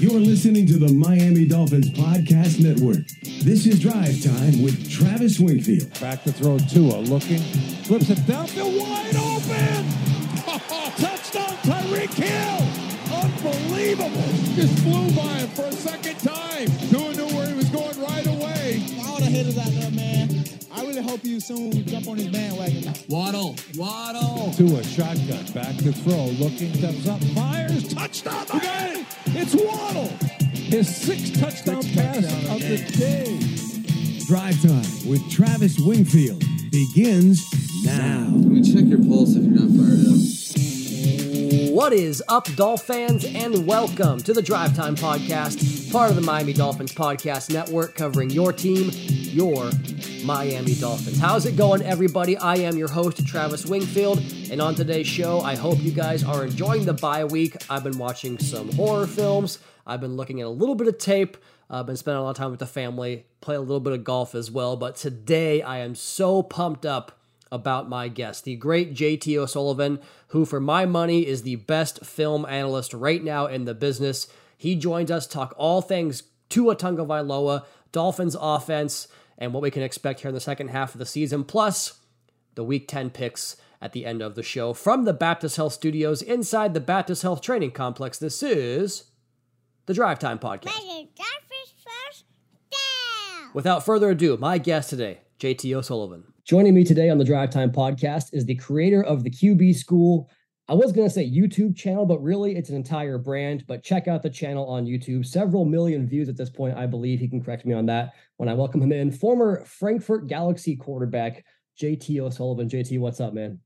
You're listening to the Miami Dolphins Podcast Network. This is Drive Time with Travis Wingfield. Back to throw Tua, looking, flips it downfield, wide open! Touchdown, Tyreek Hill! Unbelievable! Just flew by him for a second time. Hope you soon jump on his bandwagon. Waddle, Waddle. To a shotgun, back to throw, looking, steps up, fires, touchdown! You got it! It's Waddle! His sixth touchdown Sixth pass touchdown of the day. Drive Time with Travis Wingfield begins now. Let me check your pulse if you're not fired up. What is up, Dolph fans, and welcome to the Drive Time Podcast, part of the Miami Dolphins Podcast Network, covering your team, your Miami Dolphins. How's it going, everybody? I am your host, Travis Wingfield, and on today's show, I hope you guys are enjoying the bye week. I've been watching some horror films, I've been looking at a little bit of tape, I've been spending a lot of time with the family, play a little bit of golf as well, but today I am so pumped up about my guest, the great JT O'Sullivan, who, for my money, is the best film analyst right now in the business. He joins us talk all things Tua Tagovailoa, Dolphins offense, and what we can expect here in the second half of the season, plus the Week 10 picks at the end of the show. From the Baptist Health Studios inside the Baptist Health Training Complex, this is the Drive Time Podcast. Without further ado, my guest today, JT O'Sullivan. Joining me today on the Drive Time podcast is the creator of the QB School. I was going to say YouTube channel, but really it's an entire brand. But check out the channel on YouTube. Several million views at this point, I believe. He can correct me on that when I welcome him in. Former Frankfurt Galaxy quarterback, JT O'Sullivan. JT, what's up, man?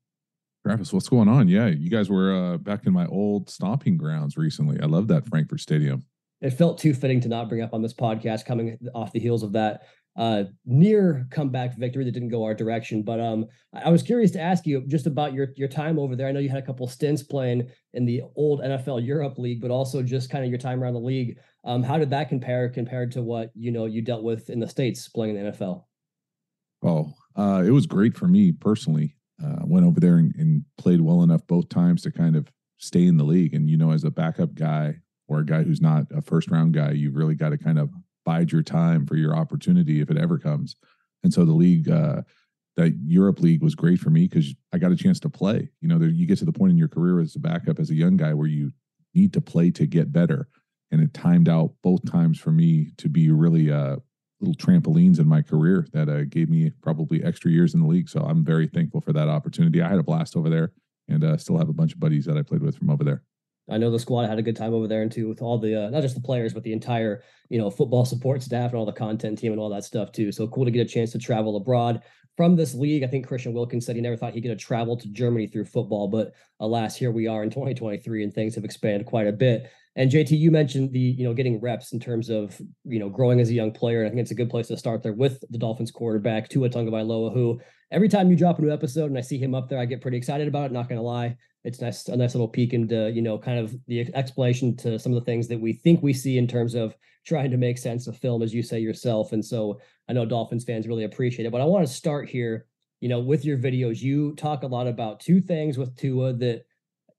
Travis, what's going on? Yeah, you guys were uh, back in my old stomping grounds recently. I love that Frankfurt Stadium. It felt too fitting to not bring up on this podcast coming off the heels of that uh, near comeback victory that didn't go our direction. But um, I was curious to ask you just about your your time over there. I know you had a couple stints playing in the old NFL Europe League, but also just kind of your time around the league. Um, how did that compare compared to what you know you dealt with in the states playing in the NFL? Oh, uh, it was great for me personally. Uh, went over there and, and played well enough both times to kind of stay in the league. And you know, as a backup guy or a guy who's not a first round guy, you've really got to kind of bide your time for your opportunity if it ever comes. And so the league, uh, that Europe league was great for me because I got a chance to play. You know, there, you get to the point in your career as a backup as a young guy where you need to play to get better. And it timed out both times for me to be really uh, little trampolines in my career that uh, gave me probably extra years in the league. So I'm very thankful for that opportunity. I had a blast over there and uh, still have a bunch of buddies that I played with from over there. I know the squad had a good time over there and too with all the uh, not just the players but the entire you know football support staff and all the content team and all that stuff too. So cool to get a chance to travel abroad from this league. I think Christian Wilkins said he never thought he could travel to Germany through football, but alas, here we are in 2023 and things have expanded quite a bit. And JT, you mentioned the you know getting reps in terms of you know growing as a young player. I think it's a good place to start there with the Dolphins quarterback Tua Tagovailoa, who every time you drop a new episode and I see him up there, I get pretty excited about it. Not gonna lie, it's nice a nice little peek into you know kind of the explanation to some of the things that we think we see in terms of trying to make sense of film, as you say yourself. And so I know Dolphins fans really appreciate it. But I want to start here. You know, with your videos, you talk a lot about two things with Tua that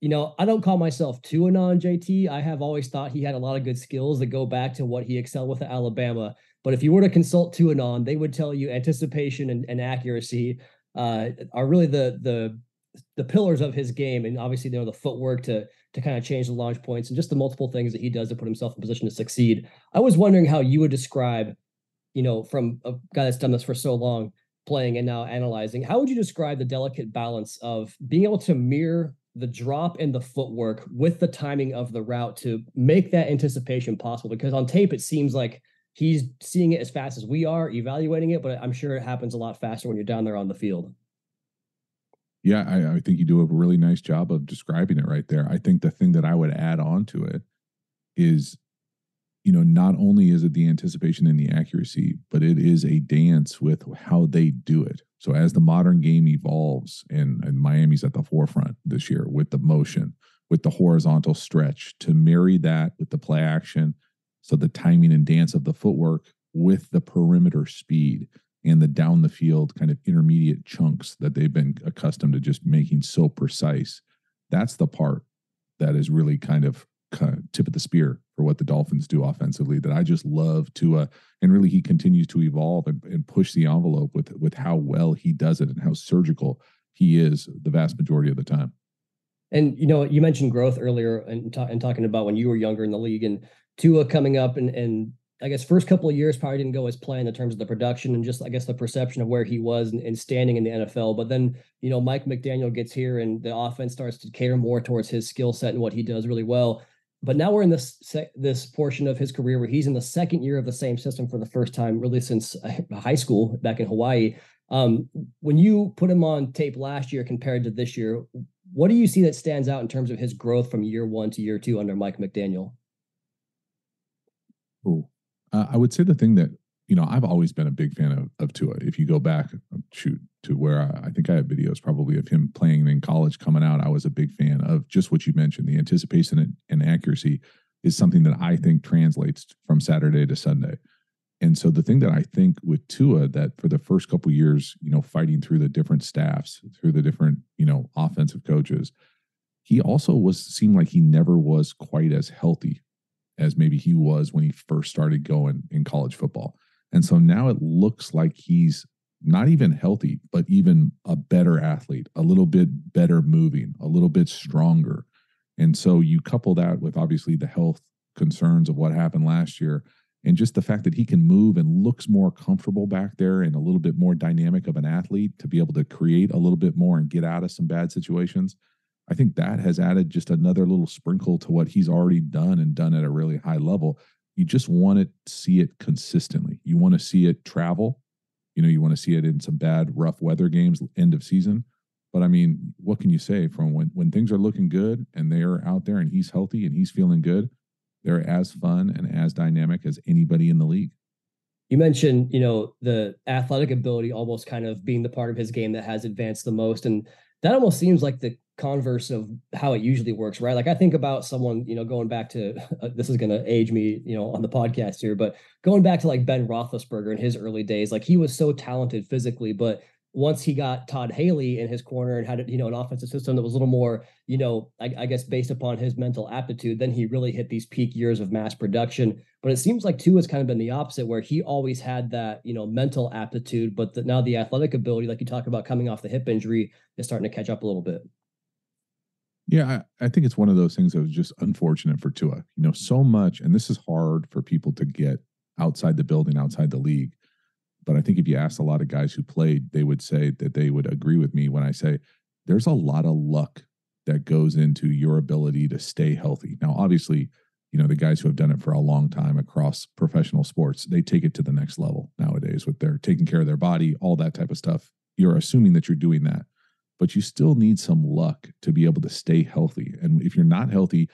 you know, I don't call myself Tuanon, JT. I have always thought he had a lot of good skills that go back to what he excelled with at Alabama. But if you were to consult Tuanon, they would tell you anticipation and, and accuracy uh, are really the the the pillars of his game. And obviously, you know, the footwork to to kind of change the launch points and just the multiple things that he does to put himself in position to succeed. I was wondering how you would describe, you know, from a guy that's done this for so long, playing and now analyzing, how would you describe the delicate balance of being able to mirror the drop in the footwork with the timing of the route to make that anticipation possible because on tape it seems like he's seeing it as fast as we are evaluating it but i'm sure it happens a lot faster when you're down there on the field. Yeah I, I think you do a really nice job of describing it right there. I think the thing that i would add on to it is you know not only is it the anticipation and the accuracy but it is a dance with how they do it so as the modern game evolves, and, and Miami's at the forefront this year with the motion, with the horizontal stretch, to marry that with the play action, so the timing and dance of the footwork with the perimeter speed and the down the field kind of intermediate chunks that they've been accustomed to just making so precise. That's the part that is really kind of kind of tip of the spear for what the Dolphins do offensively. That I just love Tua, uh, and really he continues to evolve and, and push the envelope with with how well he does it and how surgical he is the vast majority of the time. And you know, you mentioned growth earlier and, ta- and talking about when you were younger in the league and Tua coming up and and I guess first couple of years probably didn't go as planned in terms of the production and just I guess the perception of where he was and, and, standing in the NFL. But then you know Mike McDaniel gets here and the offense starts to cater more towards his skill set and what he does really well. But now we're in this this portion of his career where he's in the second year of the same system for the first time, really since high school back in Hawaii. Um, when you put him on tape last year compared to this year, what do you see that stands out in terms of his growth from year one to year two under Mike McDaniel? Oh, uh, I would say the thing that you know I've always been a big fan of, of Tua. If you go back, shoot to where I, I, think I have videos probably of him playing in college coming out. I was a big fan of just what you mentioned. The anticipation and, and accuracy is something that I think translates from Saturday to Sunday. And so the thing that I think with Tua that for the first couple years, you know, fighting through the different staffs, through the different, you know, offensive coaches, he also was seemed like he never was quite as healthy as maybe he was when he first started going in college football. And so now it looks like he's not even healthy, but even a better athlete, a little bit better moving, a little bit stronger. And so you couple that with obviously the health concerns of what happened last year and just the fact that he can move and looks more comfortable back there and a little bit more dynamic of an athlete to be able to create a little bit more and get out of some bad situations. I think that has added just another little sprinkle to what he's already done and done at a really high level. You just want to see it consistently. You want to see it travel. You know, you want to see it in some bad, rough weather games, end of season. But I mean, what can you say from when when things are looking good and they're out there and he's healthy and he's feeling good? They're as fun and as dynamic as anybody in the league. You mentioned, you know, the athletic ability almost kind of being the part of his game that has advanced the most. And that almost seems like the converse of how it usually works, right? Like I think about someone, you know, going back to uh, this is going to age me, you know, on the podcast here, but going back to like Ben Roethlisberger in his early days, like he was so talented physically, but once he got Todd Haley in his corner and had you know an offensive system that was a little more you know I, I, guess based upon his mental aptitude, then he really hit these peak years of mass production. But it seems like Tua has kind of been the opposite, where he always had that you know mental aptitude, but the, now the athletic ability, like you talk about coming off the hip injury, is starting to catch up a little bit. Yeah, I, I think it's one of those things that was just unfortunate for Tua. You know, so much, and this is hard for people to get outside the building, outside the league but I think if you ask a lot of guys who played, they would say that they would agree with me when I say there's a lot of luck that goes into your ability to stay healthy. Now, obviously, you know, the guys who have done it for a long time across professional sports, they take it to the next level nowadays with their taking care of their body, all that type of stuff. You're assuming that you're doing that, but you still need some luck to be able to stay healthy. And if you're not healthy,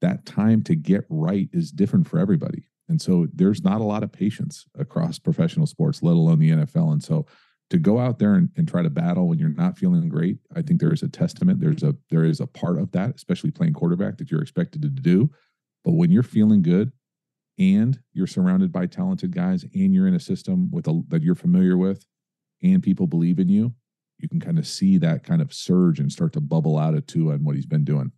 that time to get right is different for everybody. And so there's not a lot of patience across professional sports, let alone the NFL. And so to go out there and, and try to battle when you're not feeling great, I think there is a testament. There's a there is a part of that, especially playing quarterback, that you're expected to do. But when you're feeling good and you're surrounded by talented guys and you're in a system with a that you're familiar with and people believe in you, you can kind of see that kind of surge and start to bubble out of Tua and what he's been doing.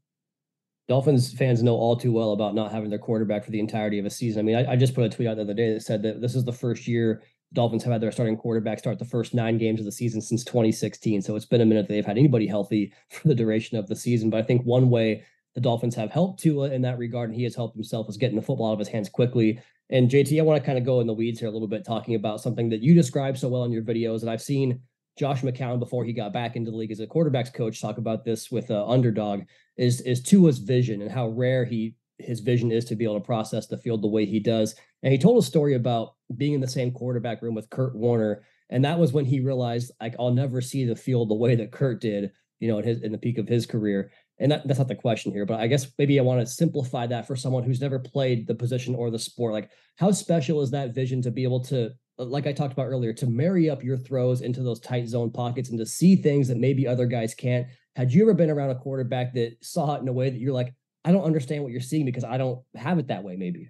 Dolphins fans know all too well about not having their quarterback for the entirety of a season. I mean, I, I, just put a tweet out the other day that said that this is the first year Dolphins have had their starting quarterback start the first nine games of the season since 2016. So it's been a minute they've had anybody healthy for the duration of the season. But I think one way the Dolphins have helped Tua in that regard, and he has helped himself, is getting the football out of his hands quickly. And JT, I want to kind of go in the weeds here a little bit, talking about something that you describe so well in your videos, and I've seen Josh McCown before he got back into the league as a quarterbacks coach talk about this with uh, underdog is is Tua's vision and how rare he his vision is to be able to process the field the way he does. And he told a story about being in the same quarterback room with Kurt Warner, and that was when he realized like I'll never see the field the way that Kurt did, you know, in his in the peak of his career. And that, that's not the question here, but I guess maybe I want to simplify that for someone who's never played the position or the sport. Like, how special is that vision to be able to like I talked about earlier, to marry up your throws into those tight zone pockets and to see things that maybe other guys can't. Had you ever been around a quarterback that saw it in a way that you're like, I don't understand what you're seeing because I don't have it that way, maybe?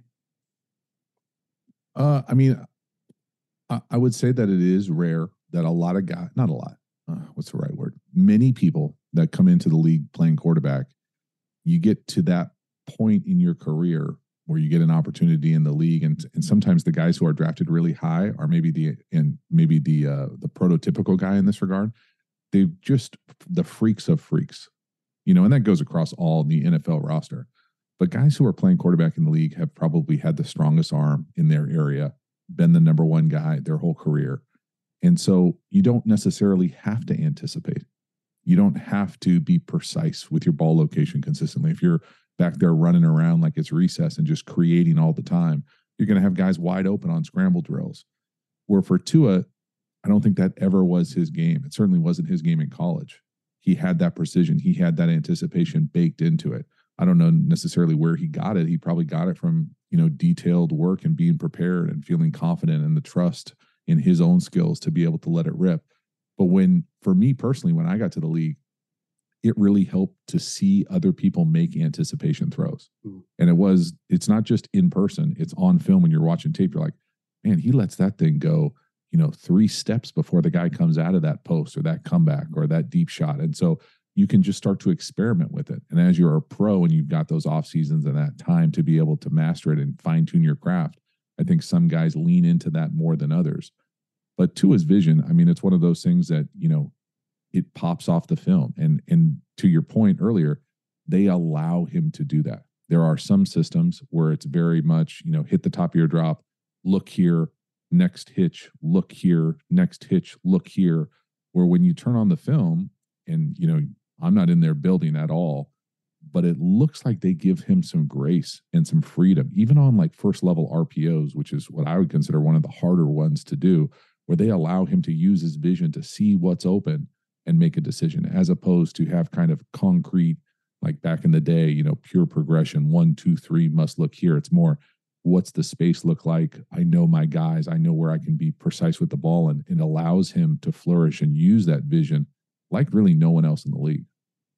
Uh, I mean, I, I would say that it is rare that a lot of guys, not a lot, uh, what's the right word? Many people that come into the league playing quarterback, you get to that point in your career where you get an opportunity in the league and and sometimes the guys who are drafted really high are maybe the and maybe the uh the prototypical guy in this regard. They just the freaks of freaks you know and that goes across all the NFL roster. But guys who are playing quarterback in the league have probably had the strongest arm in their area been the number one guy their whole career. And so you don't necessarily have to anticipate. You don't have to be precise with your ball location consistently. If you're back there running around like it's recess and just creating all the time, you're going to have guys wide open on scramble drills. Where for Tua, I don't think that ever was his game. It certainly wasn't his game in college. He had that precision, he had that anticipation baked into it. I don't know necessarily where he got it. He probably got it from, you know, detailed work and being prepared and feeling confident and the trust in his own skills to be able to let it rip. But when, for me personally, when I got to the league, it really helped to see other people make anticipation throws. Mm. And it was, it's not just in person, it's on film when you're watching tape. You're like, man, he lets that thing go, you know, three steps before the guy comes out of that post or that comeback or that deep shot. And so you can just start to experiment with it. And as you're a pro and you've got those off seasons and that time to be able to master it and fine tune your craft, I think some guys lean into that more than others. But to his vision, I mean, it's one of those things that, you know, it pops off the film. And and to your point earlier, they allow him to do that. There are some systems where it's very much, you know, hit the top of your drop, look here, next hitch, look here, next hitch, look here. Where when you turn on the film, and you know, I'm not in there building at all, but it looks like they give him some grace and some freedom, even on like first level RPOs, which is what I would consider one of the harder ones to do, where they allow him to use his vision to see what's open and make a decision as opposed to have kind of concrete like back in the day you know pure progression one two three must look here it's more what's the space look like i know my guys i know where i can be precise with the ball and it allows him to flourish and use that vision like really no one else in the league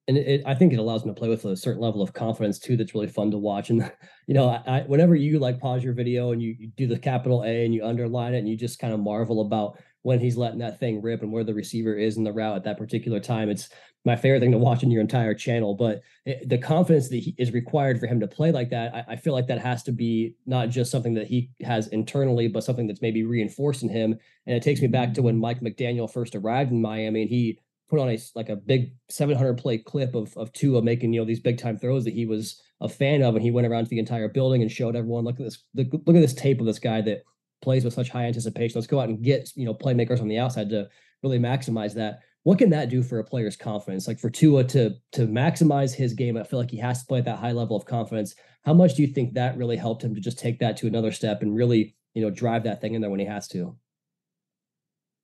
and it, I think it allows him to play with a certain level of confidence too. That's really fun to watch. And you know, I, I, whenever you like pause your video and you, you, do the capital A and you underline it and you just kind of marvel about when he's letting that thing rip and where the receiver is in the route at that particular time. It's my favorite thing to watch in your entire channel. But it, the confidence that is required for him to play like that, I, I, feel like that has to be not just something that he has internally, but something that's maybe reinforced in him. And it takes me back to mm-hmm. when Mike McDaniel first arrived in Miami and he put on a like a big 700 play clip of of Tua making you know these big time throws that he was a fan of, and he went around to the entire building and showed everyone look at this look, look at this tape of this guy that plays with such high anticipation. Let's go out and get, you know, playmakers on the outside to really maximize that. What can that do for a player's confidence? Like for Tua to to maximize his game, I feel like he has to play at that high level of confidence. How much do you think that really helped him to just take that to another step and really, you know, drive that thing in there when he has to?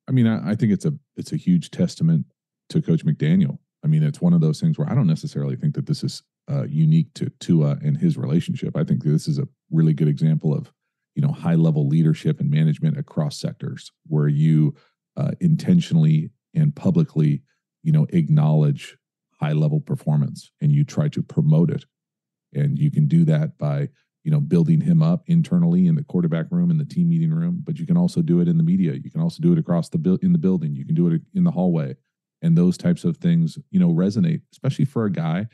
I mean, I, I think it's a it's a huge testament to Coach McDaniel. I mean, it's one of those things where I don't necessarily think that this is uh, unique to Tua and his relationship. I think this is a really good example of you know high level leadership and management across sectors where you uh, intentionally and publicly you know acknowledge high level performance and you try to promote it. And you can do that by you know building him up internally in the quarterback room in the team meeting room but you can also do it in the media. You can also do it across the build in the building. You can do it in the hallway. And those types of things you know resonate especially for a guy.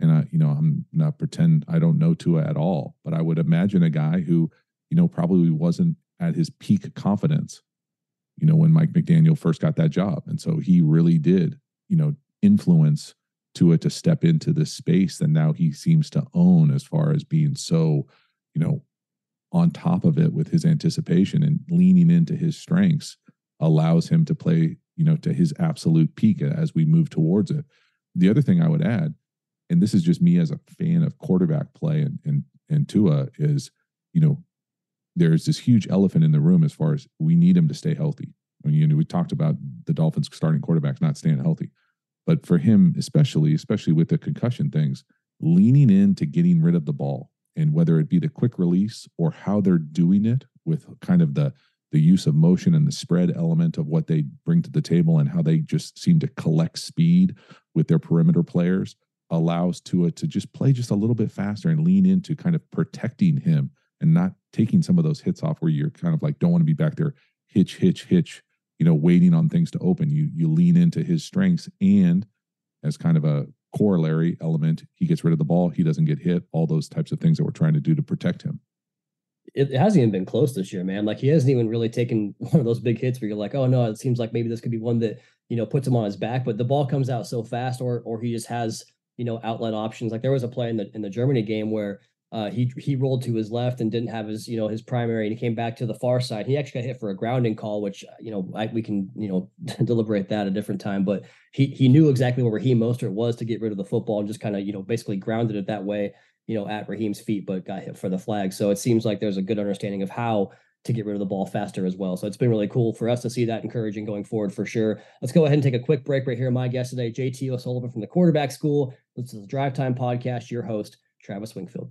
And I, you know i'm not pretend i don't know Tua at all but i would imagine a guy who you know, probably wasn't at his peak confidence, you know, when Mike McDaniel first got that job. And so he really did, you know, influence Tua to step into this space that now he seems to own as far as being so, you know, on top of it with his anticipation and leaning into his strengths allows him to play, you know, to his absolute peak as we move towards it. The other thing I would add, and this is just me as a fan of quarterback play and and and Tua is, you know, there's this huge elephant in the room as far as we need him to stay healthy. I mean, you know, we talked about the Dolphins starting quarterbacks not staying healthy, but for him, especially, especially with the concussion things, leaning into getting rid of the ball and whether it be the quick release or how they're doing it with kind of the the use of motion and the spread element of what they bring to the table and how they just seem to collect speed with their perimeter players allows Tua to just play just a little bit faster and lean into kind of protecting him and not taking some of those hits off where you're kind of like don't want to be back there hitch hitch hitch you know waiting on things to open you you lean into his strengths and as kind of a corollary element, he gets rid of the ball, he doesn't get hit, all those types of things that we're trying to do to protect him. It hasn't even been close this year, man. Like he hasn't even really taken one of those big hits where you're like, oh no, it seems like maybe this could be one that you know puts him on his back. But the ball comes out so fast, or or he just has you know outlet options. Like there was a play in the in the Germany game where uh, he he rolled to his left and didn't have his you know his primary, and he came back to the far side. He actually got hit for a grounding call, which uh, you know I, we can you know deliberate that a different time. But he he knew exactly where Raheem Mostert was to get rid of the football and just kind of you know basically grounded it that way, you know at Raheem's feet, but got hit for the flag. So it seems like there's a good understanding of how to get rid of the ball faster as well. So it's been really cool for us to see that encouraging going forward for sure. Let's go ahead and take a quick break right here. My guest today, JT O'Sullivan from the Quarterback School. This is the Drive Time Podcast. Your host, Travis Wingfield.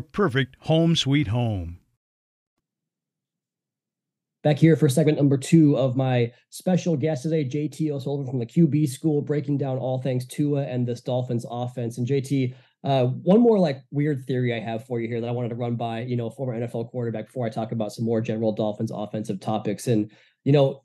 perfect home sweet home. Back here for segment number two of my special guest today, JT O'Sullivan from the QB school, breaking down all things Tua and this Dolphins offense. And JT, uh, one more like weird theory I have for you here that I wanted to run by, you know, former NFL quarterback before I talk about some more general Dolphins offensive topics. And, you know,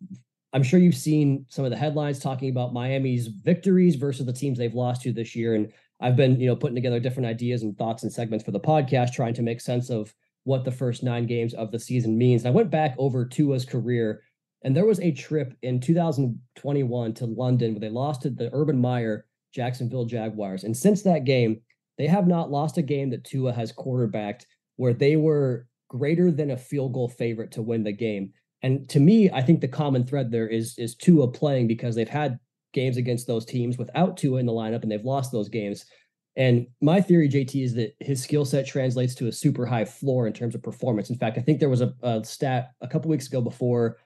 I'm sure you've seen some of the headlines talking about Miami's victories versus the teams they've lost to this year. And I've been, you know, putting together different ideas and thoughts and segments for the podcast, trying to make sense of what the first nine games of the season means. I went back over Tua's career, and there was a trip in 2021 to London where they lost to the Urban Meyer Jacksonville Jaguars. And since that game, they have not lost a game that Tua has quarterbacked where they were greater than a field goal favorite to win the game. And to me, I think the common thread there is is Tua playing because they've had games against those teams without Tua in the lineup and they've lost those games. And my theory, JT, is that his skill set translates to a super high floor in terms of performance. In fact, I think there was a, a stat a couple weeks ago before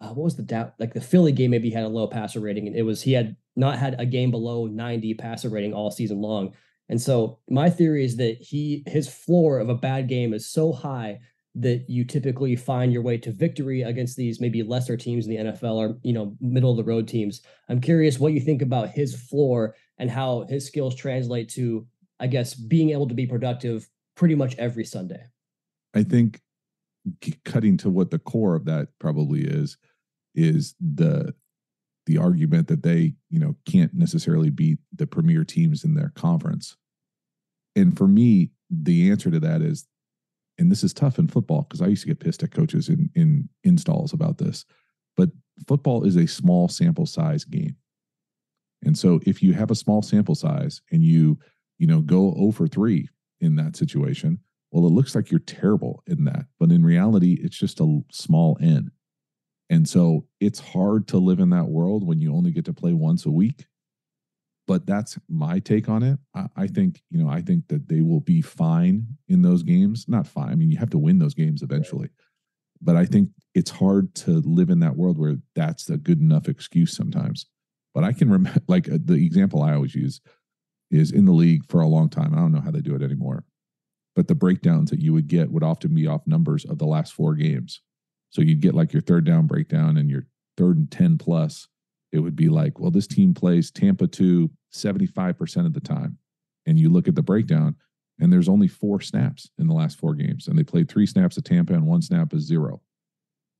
uh, what was the doubt? Like the Philly game, maybe had a low passer rating, and it was he had not had a game below 90 passer rating all season long. And so my theory is that he his floor of a bad game is so high that you typically find your way to victory against these maybe lesser teams in the NFL or you know middle of the road teams. I'm curious what you think about his floor and how his skills translate to I guess being able to be productive pretty much every Sunday. I think cutting to what the core of that probably is is the the argument that they, you know, can't necessarily beat the premier teams in their conference. And for me, the answer to that is and this is tough in football because I used to get pissed at coaches in in installs about this. But football is a small sample size game. And so if you have a small sample size and you, you know, go oh over 3 in that situation, well, it looks like you're terrible in that. But in reality, it's just a small N. And so it's hard to live in that world when you only get to play once a week but that's my take on it. I, I, think, you know, I think that they will be fine in those games. Not fine. I mean, you have to win those games eventually. Right. But I think it's hard to live in that world where that's a good enough excuse sometimes. But I can remember, like, uh, the example I always use is in the league for a long time. I don't know how they do it anymore. But the breakdowns that you would get would often be off numbers of the last four games. So you'd get like your third down breakdown and your third and 10 plus it would be like, well, this team plays Tampa 2 75% of the time. And you look at the breakdown, and there's only four snaps in the last four games. And they played three snaps at Tampa, and one snap is zero.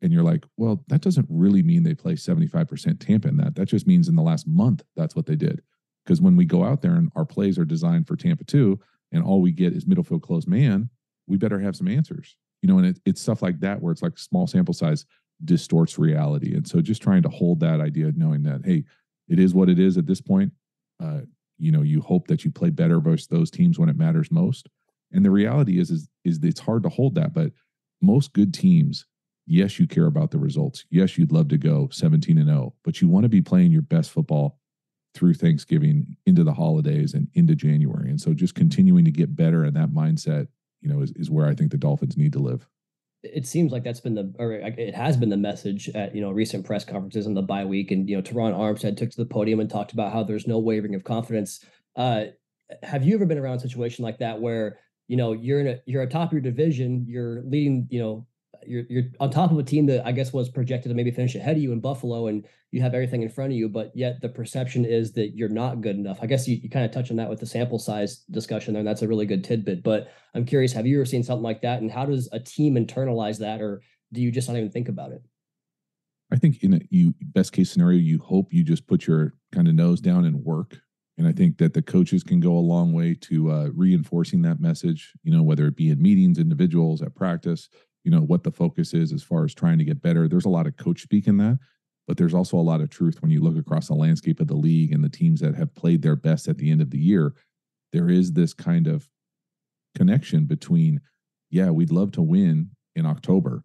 And you're like, well, that doesn't really mean they play 75% Tampa in that. That just means in the last month, that's what they did. Because when we go out there and our plays are designed for Tampa 2, and all we get is middle field close man, we better have some answers. You know, and it, it's stuff like that where it's like small sample size distorts reality. And so just trying to hold that idea, knowing that, hey, it is what it is at this point. Uh, you know, you hope that you play better versus those teams when it matters most. And the reality is, is, is it's hard to hold that. But most good teams, yes, you care about the results. Yes, you'd love to go 17 and 0, but you want to be playing your best football through Thanksgiving into the holidays and into January. And so just continuing to get better in that mindset, you know, is, is where I think the Dolphins need to live. It seems like that's been the or it has been the message at you know recent press conferences in the bye week and you know Terron Armstead took to the podium and talked about how there's no wavering of confidence. Uh, have you ever been around a situation like that where you know you're in a you're atop your division, you're leading you know you're you're on top of a team that I guess was projected to maybe finish ahead of you in Buffalo, and you have everything in front of you, but yet the perception is that you're not good enough. I guess you, you kind of touch on that with the sample size discussion there, and that's a really good tidbit. But I'm curious, have you ever seen something like that, and how does a team internalize that, or do you just not even think about it? I think in a you best case scenario, you hope you just put your kind of nose down and work. And I think that the coaches can go a long way to uh, reinforcing that message. You know, whether it be in meetings, individuals, at practice, you know what the focus is as far as trying to get better. There's a lot of coach speak in that, but there's also a lot of truth when you look across the landscape of the league and the teams that have played their best at the end of the year. There is this kind of connection between, yeah, we'd love to win in October,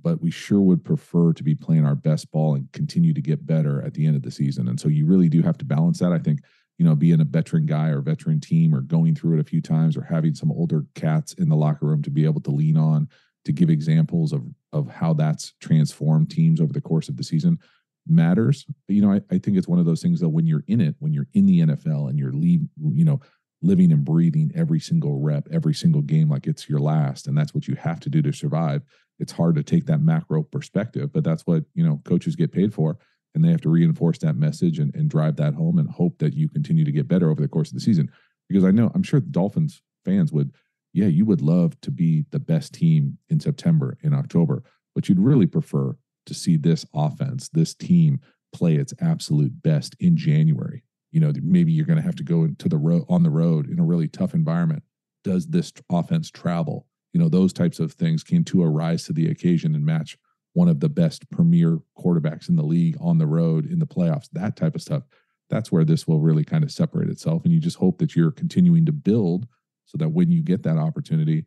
but we sure would prefer to be playing our best ball and continue to get better at the end of the season. And so you really do have to balance that. I think, you know, being a veteran guy or veteran team or going through it a few times or having some older cats in the locker room to be able to lean on to give examples of of how that's transformed teams over the course of the season matters. But, you know, I, I think it's one of those things that when you're in it, when you're in the NFL and you're leave, you know, living and breathing every single rep, every single game like it's your last, and that's what you have to do to survive. It's hard to take that macro perspective, but that's what you know coaches get paid for, and they have to reinforce that message and, and drive that home and hope that you continue to get better over the course of the season. Because I know I'm sure Dolphins fans would yeah, you would love to be the best team in September, in October, but you'd really prefer to see this offense, this team play its absolute best in January. You know, maybe you're going to have to go into the road on the road in a really tough environment. Does this offense travel? You know, those types of things can to arise to the occasion and match one of the best premier quarterbacks in the league on the road in the playoffs. That type of stuff. That's where this will really kind of separate itself. And you just hope that you're continuing to build so that when you get that opportunity,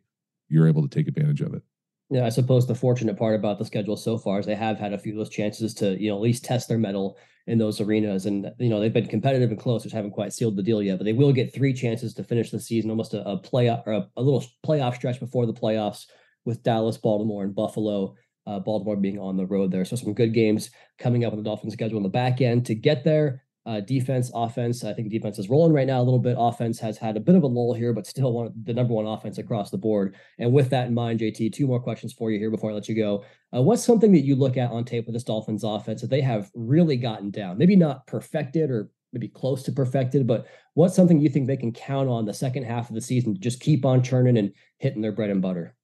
you're able to take advantage of it. Yeah, I suppose the fortunate part about the schedule so far is they have had a few of those chances to, you know, at least test their mettle in those arenas. And, you know, they've been competitive and close, which haven't quite sealed the deal yet, but they will get three chances to finish the season, almost a, a playoff or a, a, little playoff stretch before the playoffs with Dallas, Baltimore, and Buffalo. Uh, Baltimore being on the road there. So some good games coming up on the Dolphins schedule on the back end to get there. Uh, defense, offense. I think defense is rolling right now a little bit. Offense has had a bit of a lull here, but still one the number one offense across the board. And with that in mind, JT, two more questions for you here before I let you go. Uh, what's something that you look at on tape with this Dolphins offense that they have really gotten down? Maybe not perfected or maybe close to perfected, but what's something you think they can count on the second half of the season to just keep on churning and hitting their bread and butter?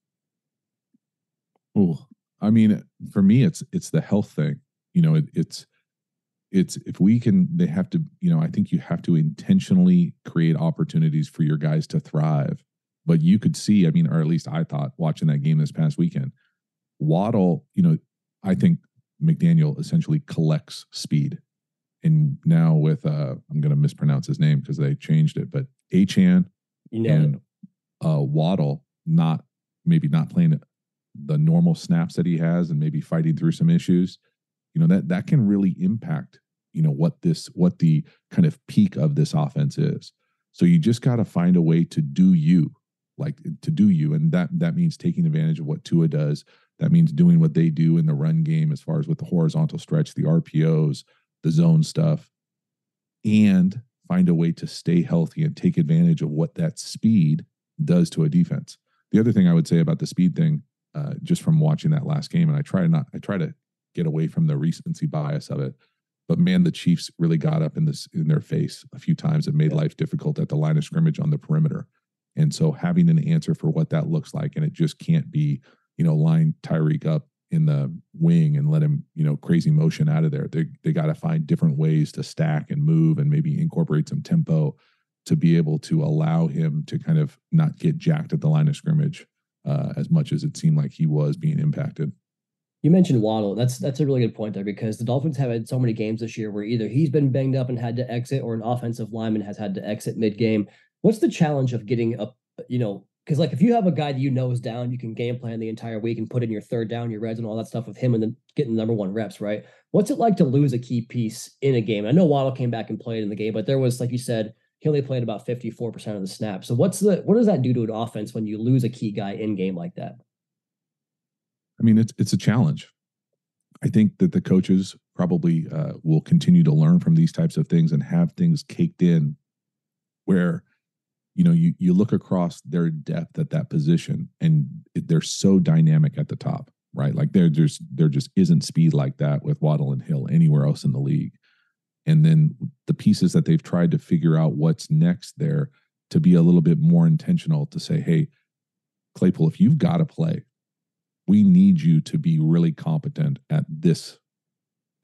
Oh, I mean, for me, it's it's the health thing. You know, it, it's it's if we can they have to you know i think you have to intentionally create opportunities for your guys to thrive. But you could see i mean or at least i thought watching that game this past weekend waddle you know i think mcdaniel essentially collects speed. And now with uh i'm going to mispronounce his name because they changed it but Achane and uh waddle not maybe not playing the normal snaps that he has and maybe fighting through some issues you know that that can really impact you know what this what the kind of peak of this offense is. So you just got to find a way to do you like to do you and that that means taking advantage of what Tua does. That means doing what they do in the run game as far as with the horizontal stretch the RPOs the zone stuff and find a way to stay healthy and take advantage of what that speed does to a defense. The other thing i would say about the speed thing uh, just from watching that last game and i try to not i try to get away from the recency bias of it. But man, the Chiefs really got up in this in their face a few times and made life difficult at the line of scrimmage on the perimeter. And so having an answer for what that looks like, and it just can't be, you know, line Tyreek up in the wing and let him, you know, crazy motion out of there. They they got to find different ways to stack and move and maybe incorporate some tempo to be able to allow him to kind of not get jacked at the line of scrimmage uh, as much as it seemed like he was being impacted. You mentioned Waddle. That's that's a really good point there because the Dolphins have had so many games this year where either he's been banged up and had to exit, or an offensive lineman has had to exit mid game. What's the challenge of getting a you know because like if you have a guy that you know is down, you can game plan the entire week and put in your third down, your reds, and all that stuff with him, and then getting number one reps, right? What's it like to lose a key piece in a game? I know Waddle came back and played in the game, but there was like you said, he only played about fifty four percent of the snaps. So what's the what does that do to an offense when you lose a key guy in game like that? I mean, it's it's a challenge. I think that the coaches probably uh, will continue to learn from these types of things and have things caked in where you know you you look across their depth at that position and they're so dynamic at the top right like there just there just isn't speed like that with Waddle and Hill anywhere else in the league and then the pieces that they've tried to figure out what's next there to be a little bit more intentional to say hey Claypool if you've got to play we need you to be really competent at this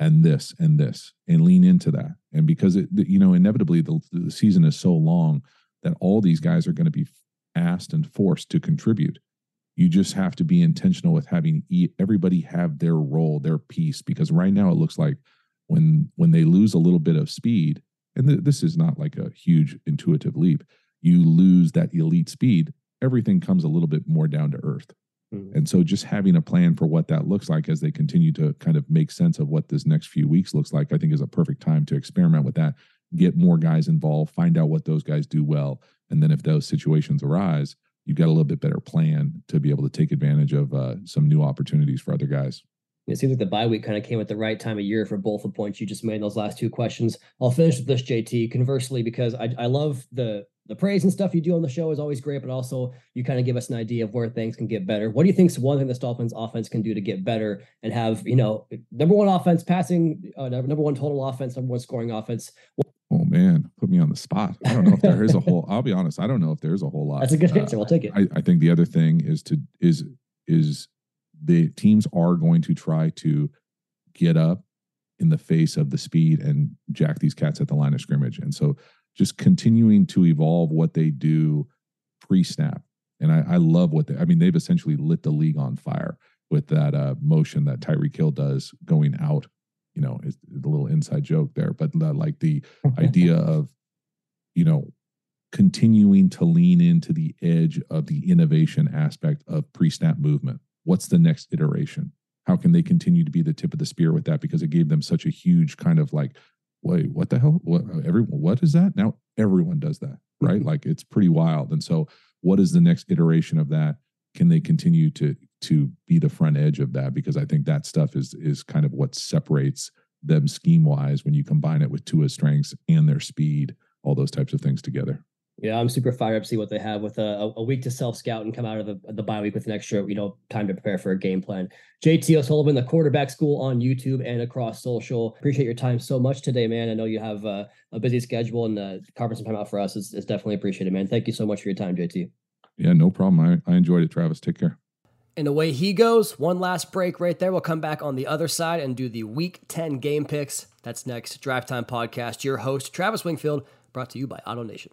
and this and this and lean into that. And because it you know inevitably the, the season is so long that all these guys are going to be asked and forced to contribute. You just have to be intentional with having everybody have their role their piece because right now it looks like when when they lose a little bit of speed and th- this is not like a huge intuitive leap you lose that elite speed everything comes a little bit more down to earth Mm-hmm. And so just having a plan for what that looks like as they continue to kind of make sense of what this next few weeks looks like, I think is a perfect time to experiment with that, get more guys involved, find out what those guys do well. And then if those situations arise, you've got a little bit better plan to be able to take advantage of uh, some new opportunities for other guys. It seems like the bye week kind of came at the right time of year for both the points you just made in those last two questions. I'll finish with this, JT. Conversely, because I, I love the the praise and stuff you do on the show is always great, but also you kind of give us an idea of where things can get better. What do you think is one thing the Dolphins offense can do to get better and have, you know, number one offense passing, uh, number one total offense, number one scoring offense? Oh man, put me on the spot. I don't know if there is a whole. I'll be honest, I don't know if there's a whole lot. That's a good answer. Uh, we'll take it. I, I think the other thing is to is is the teams are going to try to get up in the face of the speed and jack these cats at the line of scrimmage, and so just continuing to evolve what they do pre-snap. And I, I love what they. I mean, they've essentially lit the league on fire with that uh, motion that Tyreek Hill does going out. You know, it's a little inside joke there, but the, like the idea of, you know, continuing to lean into the edge of the innovation aspect of pre-snap movement. What's the next iteration? How can they continue to be the tip of the spear with that? Because it gave them such a huge kind of like wait, what the hell? What everyone what is that? Now everyone does that, right? Mm-hmm. Like it's pretty wild. And so what is the next iteration of that? Can they continue to to be the front edge of that? Because I think that stuff is is kind of what separates them scheme wise when you combine it with Tua's strengths and their speed, all those types of things together. Yeah, I'm super fired up to see what they have with a, a week to self scout and come out of the, the bye week with an extra, you know, time to prepare for a game plan. JT O'Sullivan, the quarterback school on YouTube and across social. Appreciate your time so much today, man. I know you have uh, a busy schedule and uh, carving some time out for us is, is definitely appreciated, man. Thank you so much for your time, JT. Yeah, no problem. I, I enjoyed it, Travis. Take care. And away he goes. One last break right there. We'll come back on the other side and do the week 10 game picks. That's next. Drive Time Podcast. Your host, Travis Wingfield, brought to you by Auto Nation.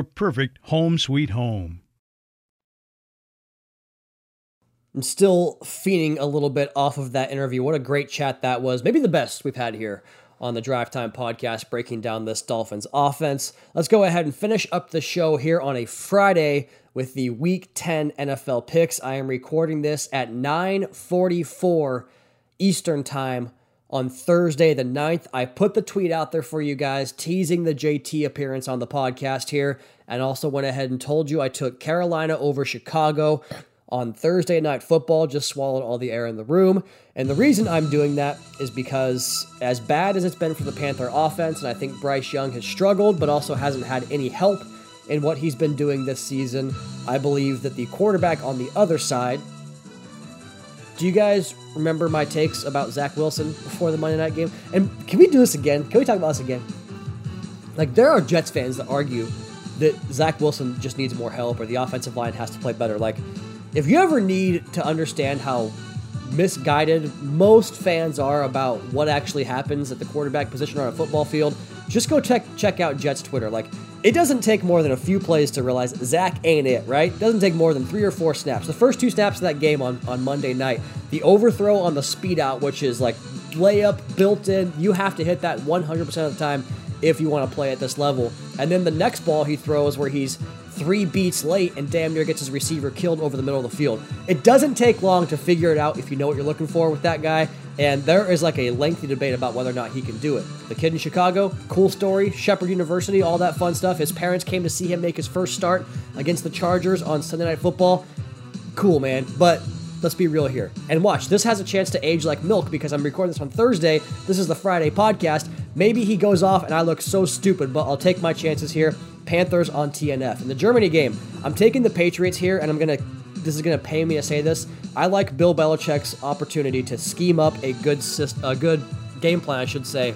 your perfect home sweet home. I'm still feeding a little bit off of that interview. What a great chat that was. Maybe the best we've had here on the Drive Time podcast, breaking down this Dolphins offense. Let's go ahead and finish up the show here on a Friday with the Week 10 NFL picks. I am recording this at 9:44 Eastern Time on Thursday the 9th. I put the tweet out there for you guys, teasing the JT appearance on the podcast here, and also went ahead and told you I took Carolina over Chicago on Thursday night football, just swallowed all the air in the room. And the reason I'm doing that is because, as bad as it's been for the Panther offense, and I think Bryce Young has struggled, but also hasn't had any help in what he's been doing this season, I believe that the quarterback on the other side, do you guys remember my takes about Zach Wilson before the Monday night game? And can we do this again? Can we talk about this again? Like, there are Jets fans that argue that Zach Wilson just needs more help or the offensive line has to play better. Like, if you ever need to understand how misguided most fans are about what actually happens at the quarterback position on a football field, just go check check out Jets Twitter. Like It doesn't take more than a few plays to realize Zach ain't it, right? Doesn't take more than three or four snaps. The first two snaps of that game on, on Monday night, the overthrow on the speed out, which is like layup built in, you have to hit that 100% of the time if you want to play at this level. And then the next ball he throws where he's three beats late and damn near gets his receiver killed over the middle of the field. It doesn't take long to figure it out if you know what you're looking for with that guy. And there is like a lengthy debate about whether or not he can do it. The kid in Chicago, cool story, Shepherd University, all that fun stuff. His parents came to see him make his first start against the Chargers on Sunday Night Football. Cool, man. But let's be real here. And watch, this has a chance to age like milk because I'm recording this on Thursday. This is the Friday podcast. Maybe he goes off and I look so stupid, but I'll take my chances here. Panthers on TNF. In the Germany game, I'm taking the Patriots here and I'm going to this is going to pay me to say this. I like Bill Belichick's opportunity to scheme up a good a good game plan, I should say,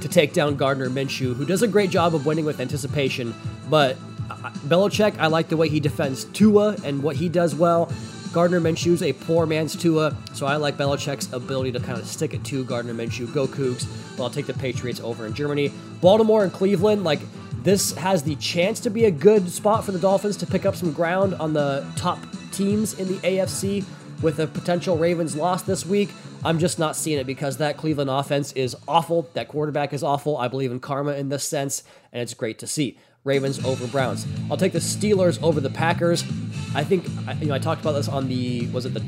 to take down Gardner Minshew, who does a great job of winning with anticipation. But Belichick, I like the way he defends Tua and what he does well. Gardner Minshew's a poor man's Tua, so I like Belichick's ability to kind of stick it to Gardner Minshew. Go Cougs, but I'll take the Patriots over in Germany. Baltimore and Cleveland, like this has the chance to be a good spot for the Dolphins to pick up some ground on the top teams in the AFC with a potential Ravens loss this week. I'm just not seeing it because that Cleveland offense is awful. That quarterback is awful. I believe in karma in this sense, and it's great to see. Ravens over Browns. I'll take the Steelers over the Packers. I think you know I talked about this on the was it the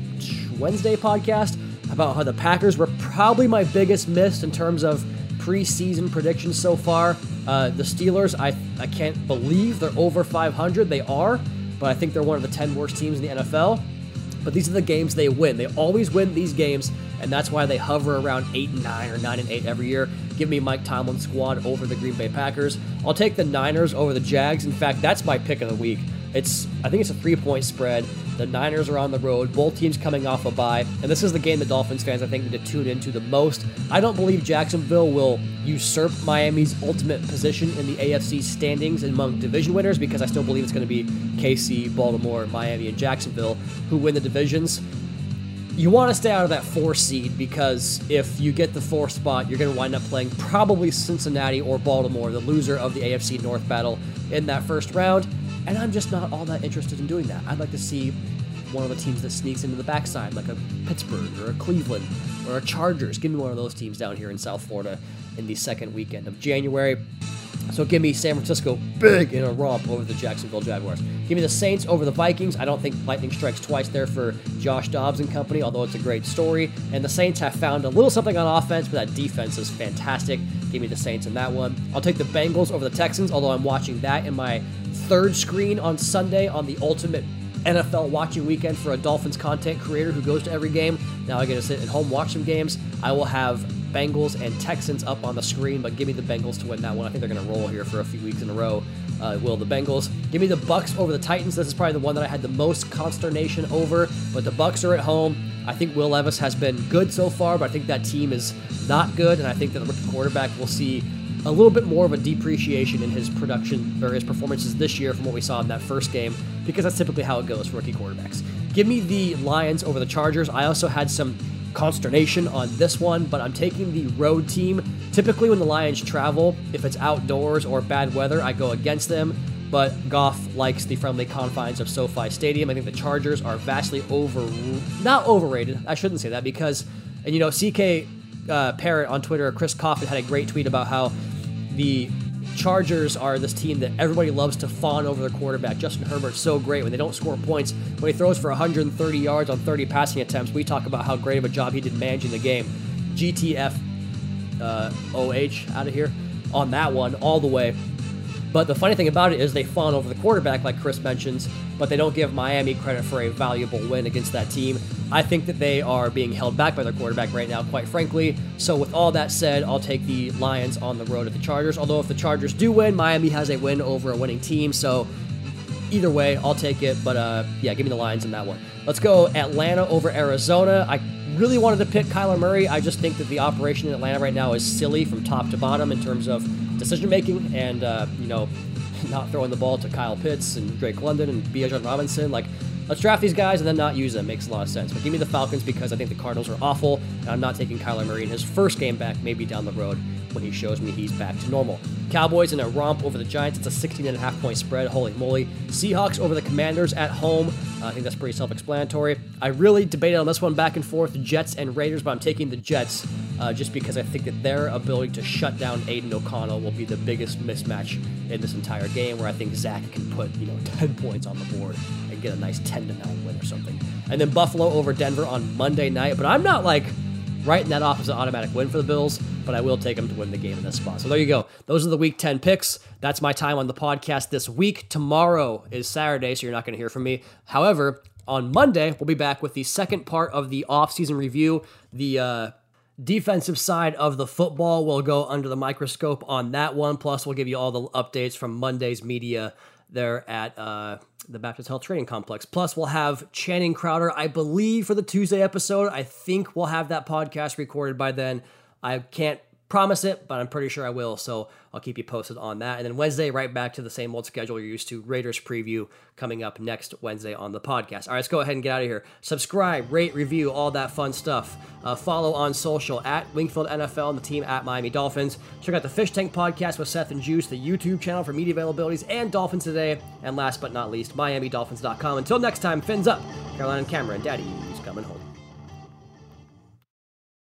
Wednesday podcast about how the Packers were probably my biggest miss in terms of preseason predictions so far. Uh, the Steelers, I I can't believe they're over 500. They are, but I think they're one of the 10 worst teams in the NFL. But these are the games they win. They always win these games, and that's why they hover around eight and nine or nine and eight every year. Give me Mike Tomlin's squad over the Green Bay Packers. I'll take the Niners over the Jags. In fact, that's my pick of the week. It's I think it's a three point spread. The Niners are on the road, both teams coming off a bye, and this is the game the Dolphins fans I think need to tune into the most. I don't believe Jacksonville will usurp Miami's ultimate position in the AFC standings among division winners because I still believe it's going to be KC, Baltimore, Miami, and Jacksonville who win the divisions. You want to stay out of that four seed because if you get the fourth spot, you're going to wind up playing probably Cincinnati or Baltimore, the loser of the AFC North battle in that first round. And I'm just not all that interested in doing that. I'd like to see one of the teams that sneaks into the backside, like a Pittsburgh or a Cleveland or a Chargers. Give me one of those teams down here in South Florida in the second weekend of January. So give me San Francisco big in a romp over the Jacksonville Jaguars. Give me the Saints over the Vikings. I don't think lightning strikes twice there for Josh Dobbs and company, although it's a great story. And the Saints have found a little something on offense, but that defense is fantastic. Give me the Saints in that one. I'll take the Bengals over the Texans, although I'm watching that in my third screen on Sunday on the ultimate NFL watching weekend for a Dolphins content creator who goes to every game. Now I get to sit at home, watch some games. I will have Bengals and Texans up on the screen, but give me the Bengals to win that one. I think they're going to roll here for a few weeks in a row. Uh, will the Bengals give me the Bucks over the Titans? This is probably the one that I had the most consternation over, but the Bucks are at home. I think Will Levis has been good so far, but I think that team is not good, and I think that the quarterback will see a little bit more of a depreciation in his production or his performances this year from what we saw in that first game, because that's typically how it goes for rookie quarterbacks. Give me the Lions over the Chargers. I also had some consternation on this one, but I'm taking the road team. Typically, when the Lions travel, if it's outdoors or bad weather, I go against them. But Goff likes the friendly confines of SoFi Stadium. I think the Chargers are vastly over, not overrated. I shouldn't say that because, and you know, CK uh, Parrott on Twitter, Chris Kouffman had a great tweet about how the Chargers are this team that everybody loves to fawn over the quarterback. Justin Herbert's so great when they don't score points. When he throws for 130 yards on 30 passing attempts, we talk about how great of a job he did managing the game. GTF uh, OH out of here on that one all the way. But the funny thing about it is they fawn over the quarterback, like Chris mentions, but they don't give Miami credit for a valuable win against that team. I think that they are being held back by their quarterback right now, quite frankly. So, with all that said, I'll take the Lions on the road at the Chargers. Although, if the Chargers do win, Miami has a win over a winning team. So, either way, I'll take it. But uh, yeah, give me the Lions in that one. Let's go Atlanta over Arizona. I really wanted to pick Kyler Murray. I just think that the operation in Atlanta right now is silly from top to bottom in terms of decision making and uh, you know not throwing the ball to Kyle Pitts and Drake London and Bijan Robinson. Like, let's draft these guys and then not use them. Makes a lot of sense. But give me the Falcons because I think the Cardinals are awful, and I'm not taking Kyler Murray in his first game back, maybe down the road when he shows me he's back to normal. Cowboys in a romp over the Giants. It's a 16 and a half point spread. Holy moly. Seahawks over the Commanders at home. Uh, I think that's pretty self explanatory. I really debated on this one back and forth Jets and Raiders, but I'm taking the Jets uh, just because I think that their ability to shut down Aidan O'Connell will be the biggest mismatch in this entire game, where I think Zach can put, you know, 10 points on the board and get a nice 10 to 9 win or something. And then Buffalo over Denver on Monday night, but I'm not like writing that off an automatic win for the Bills, but I will take them to win the game in this spot. So there you go. Those are the week 10 picks. That's my time on the podcast this week. Tomorrow is Saturday, so you're not going to hear from me. However, on Monday, we'll be back with the second part of the off-season review. The uh, defensive side of the football will go under the microscope on that one. Plus, we'll give you all the updates from Monday's media there at uh, the Baptist Health Training Complex. Plus, we'll have Channing Crowder, I believe, for the Tuesday episode. I think we'll have that podcast recorded by then. I can't promise it, but I'm pretty sure I will. So I'll keep you posted on that. And then Wednesday, right back to the same old schedule you're used to. Raiders preview coming up next Wednesday on the podcast. All right, let's go ahead and get out of here. Subscribe, rate, review, all that fun stuff. Uh, follow on social at Wingfield NFL and the team at Miami Dolphins. Check out the Fish Tank podcast with Seth and Juice, the YouTube channel for media availabilities, and Dolphins Today. And last but not least, MiamiDolphins.com. Until next time, fins up. Caroline and Cameron, Daddy is coming home.